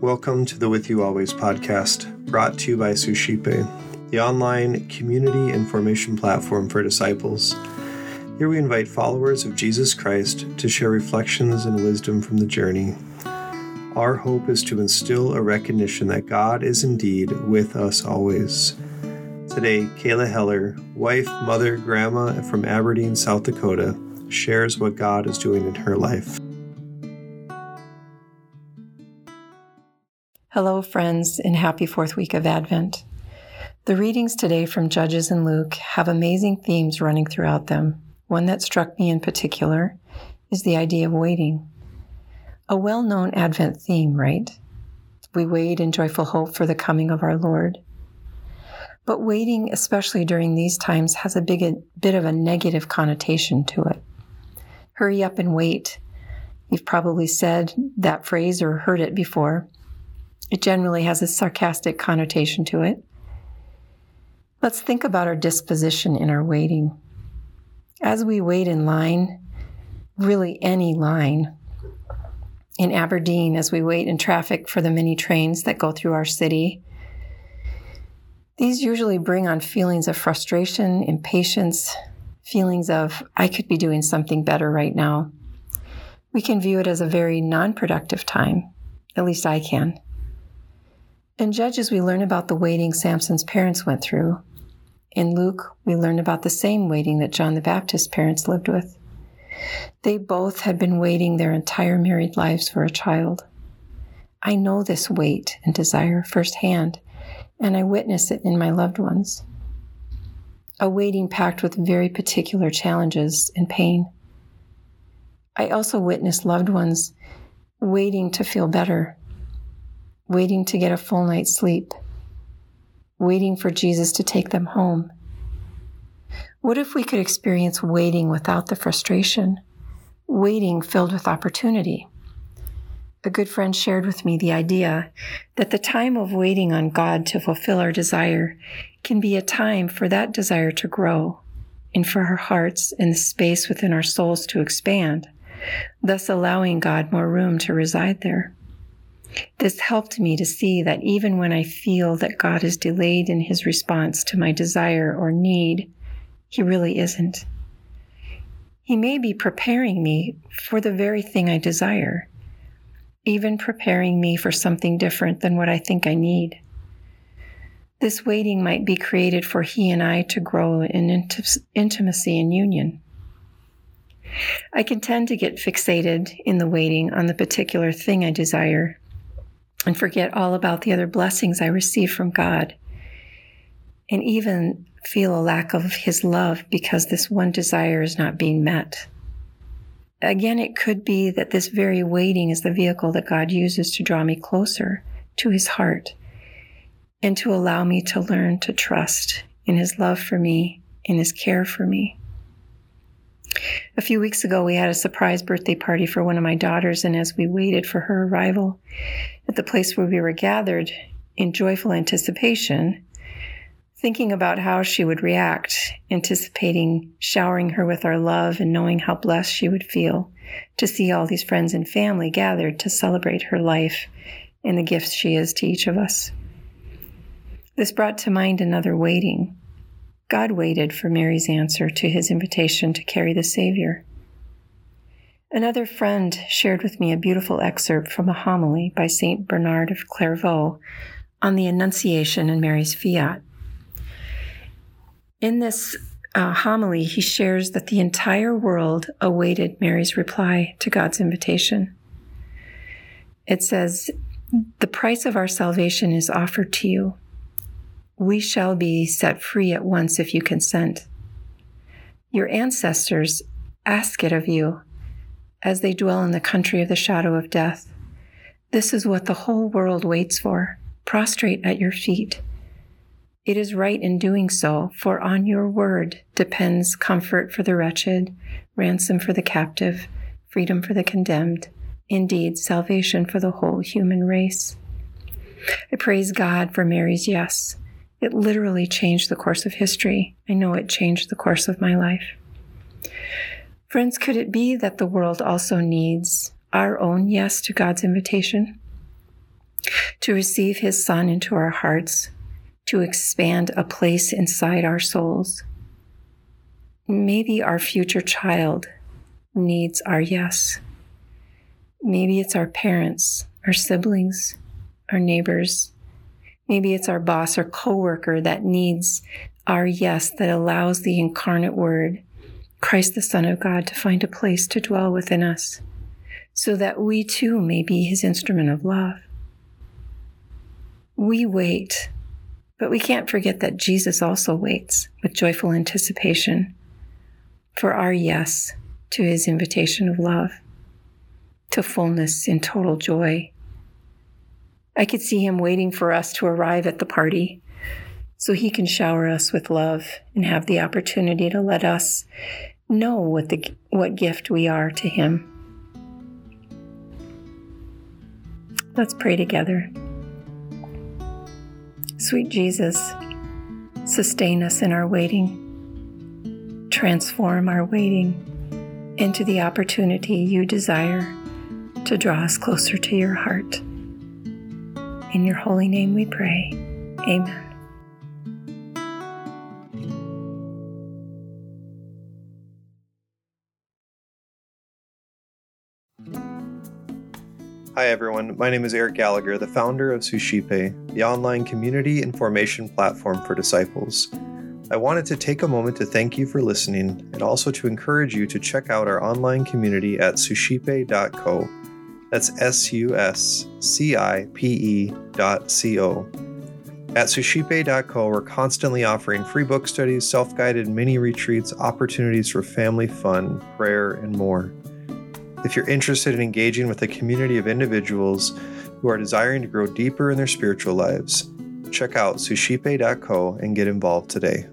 Welcome to the With You Always podcast, brought to you by Suscipe, the online community and formation platform for disciples. Here we invite followers of Jesus Christ to share reflections and wisdom from the journey. Our hope is to instill a recognition that God is indeed with us always. Today, Kayla Heller, wife, mother, grandma from Aberdeen, South Dakota, shares what God is doing in her life. Hello, friends, and happy fourth week of Advent. The readings today from Judges and Luke have amazing themes running throughout them. One that struck me in particular is the idea of waiting. A well known Advent theme, right? We wait in joyful hope for the coming of our Lord. But waiting, especially during these times, has a big a bit of a negative connotation to it. Hurry up and wait. You've probably said that phrase or heard it before. It generally has a sarcastic connotation to it. Let's think about our disposition in our waiting. As we wait in line, really any line, in Aberdeen, as we wait in traffic for the many trains that go through our city, these usually bring on feelings of frustration, impatience, feelings of, I could be doing something better right now. We can view it as a very non productive time. At least I can. In Judges, we learn about the waiting Samson's parents went through. In Luke, we learn about the same waiting that John the Baptist's parents lived with. They both had been waiting their entire married lives for a child. I know this wait and desire firsthand, and I witness it in my loved ones. A waiting packed with very particular challenges and pain. I also witness loved ones waiting to feel better waiting to get a full night's sleep, waiting for Jesus to take them home. What if we could experience waiting without the frustration, waiting filled with opportunity? A good friend shared with me the idea that the time of waiting on God to fulfill our desire can be a time for that desire to grow and for our hearts and the space within our souls to expand, thus allowing God more room to reside there. This helped me to see that even when I feel that God is delayed in his response to my desire or need, he really isn't. He may be preparing me for the very thing I desire, even preparing me for something different than what I think I need. This waiting might be created for he and I to grow in int- intimacy and union. I can tend to get fixated in the waiting on the particular thing I desire and forget all about the other blessings I receive from God, and even feel a lack of His love because this one desire is not being met. Again, it could be that this very waiting is the vehicle that God uses to draw me closer to His heart and to allow me to learn to trust in His love for me, in His care for me. A few weeks ago, we had a surprise birthday party for one of my daughters, and as we waited for her arrival at the place where we were gathered in joyful anticipation, thinking about how she would react, anticipating showering her with our love and knowing how blessed she would feel to see all these friends and family gathered to celebrate her life and the gifts she is to each of us. This brought to mind another waiting God waited for Mary's answer to his invitation to carry the Savior. Another friend shared with me a beautiful excerpt from a homily by St. Bernard of Clairvaux on the Annunciation and Mary's Fiat. In this uh, homily, he shares that the entire world awaited Mary's reply to God's invitation. It says, The price of our salvation is offered to you we shall be set free at once if you consent. Your ancestors ask it of you as they dwell in the country of the shadow of death. This is what the whole world waits for, prostrate at your feet. It is right in doing so, for on your word depends comfort for the wretched, ransom for the captive, freedom for the condemned, indeed, salvation for the whole human race. I praise God for Mary's yes it literally changed the course of history. I know it changed the course of my life. Friends, could it be that the world also needs our own yes to God's invitation, to receive His Son into our hearts, to expand a place inside our souls. Maybe our future child needs our yes. Maybe it's our parents, our siblings, our neighbors. Maybe it's our boss or coworker that needs our yes that allows the incarnate word, Christ the Son of God, to find a place to dwell within us so that we too may be his instrument of love. We wait, but we can't forget that Jesus also waits with joyful anticipation for our yes to his invitation of love, to fullness in total joy. I could see him waiting for us to arrive at the party so he can shower us with love and have the opportunity to let us know what the what gift we are to him. Let's pray together. Sweet Jesus, sustain us in our waiting. Transform our waiting into the opportunity you desire to draw us closer to your heart. In your holy name we pray. Amen. Hi, everyone. My name is Eric Gallagher, the founder of Suscipe, the online community and formation platform for disciples. I wanted to take a moment to thank you for listening and also to encourage you to check out our online community at suscipe.co. That's S U S C I P E dot C O. At suscipe.co, we're constantly offering free book studies, self guided mini retreats, opportunities for family fun, prayer, and more. If you're interested in engaging with a community of individuals who are desiring to grow deeper in their spiritual lives, check out suscipe.co and get involved today.